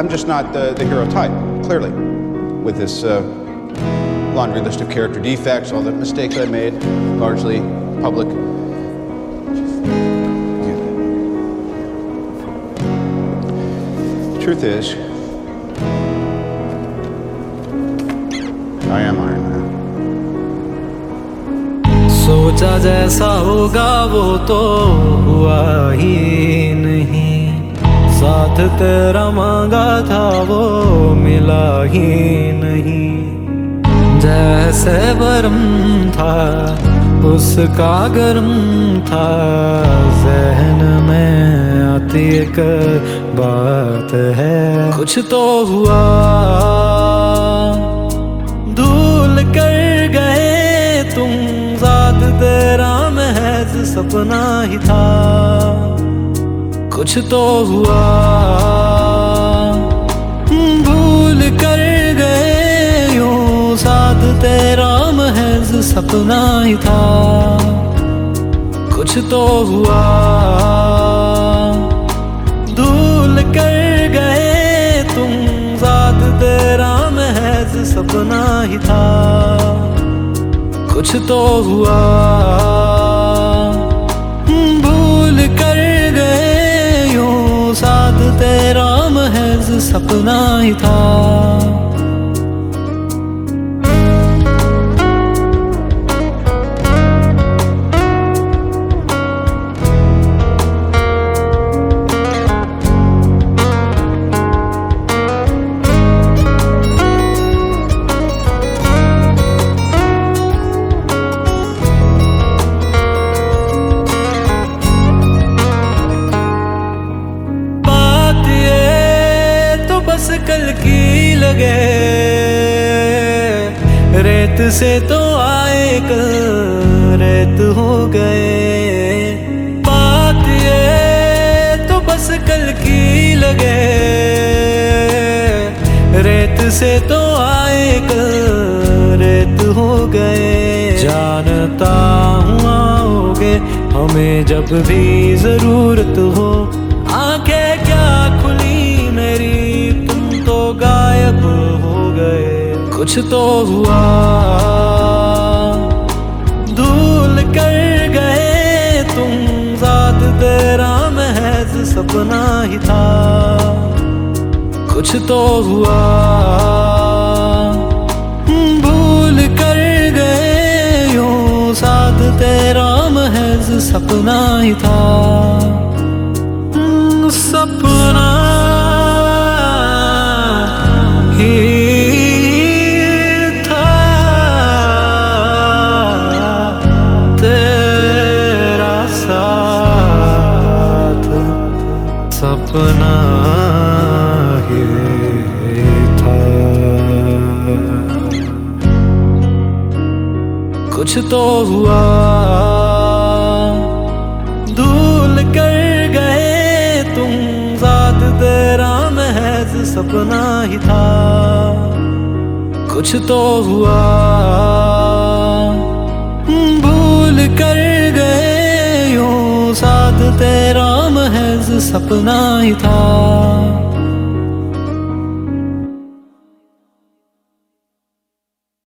I'm just not the, the hero type, clearly, with this uh, laundry list of character defects, all the mistakes I made, largely public. The truth is, I am Iron Man. सोचा जैसा होगा वो तो हुआ ही नहीं साथ तेरा मांगा था वो मिला ही नहीं। जैसे बरम था, उसका गर्म था। जहन में आती एक बात है, कुछ तो हुआ। धूल कर गए तुम साथ तेरा महज सपना ही था। कुछ तो हुआ। भूल कर गए यूँ, साथ तेरा महज सपना ही था। कुछ तो हुआ। धूल कर गए तुम, साथ तेरा महज सपना ही था। कुछ तो हुआ। सपना ही था से तो आए कल रेत हो गए। बात ये तो बस कल की लगे। रेत से तो आए कल रेत हो गए। जानता हूँ आओगे, हमें जब भी ज़रूरत हो। कुछ तो हुआ। धूल कर गए तुम साथ तेरा महज सपना ही था। कुछ तो हुआ। भूल कर गए यूँ साथ तेरा महज सपना ही था। सपना ही था। कुछ तो हुआ, धूल कर गए तुम जात तेरा महज सपना ही था। कुछ तो हुआ सपना ही था।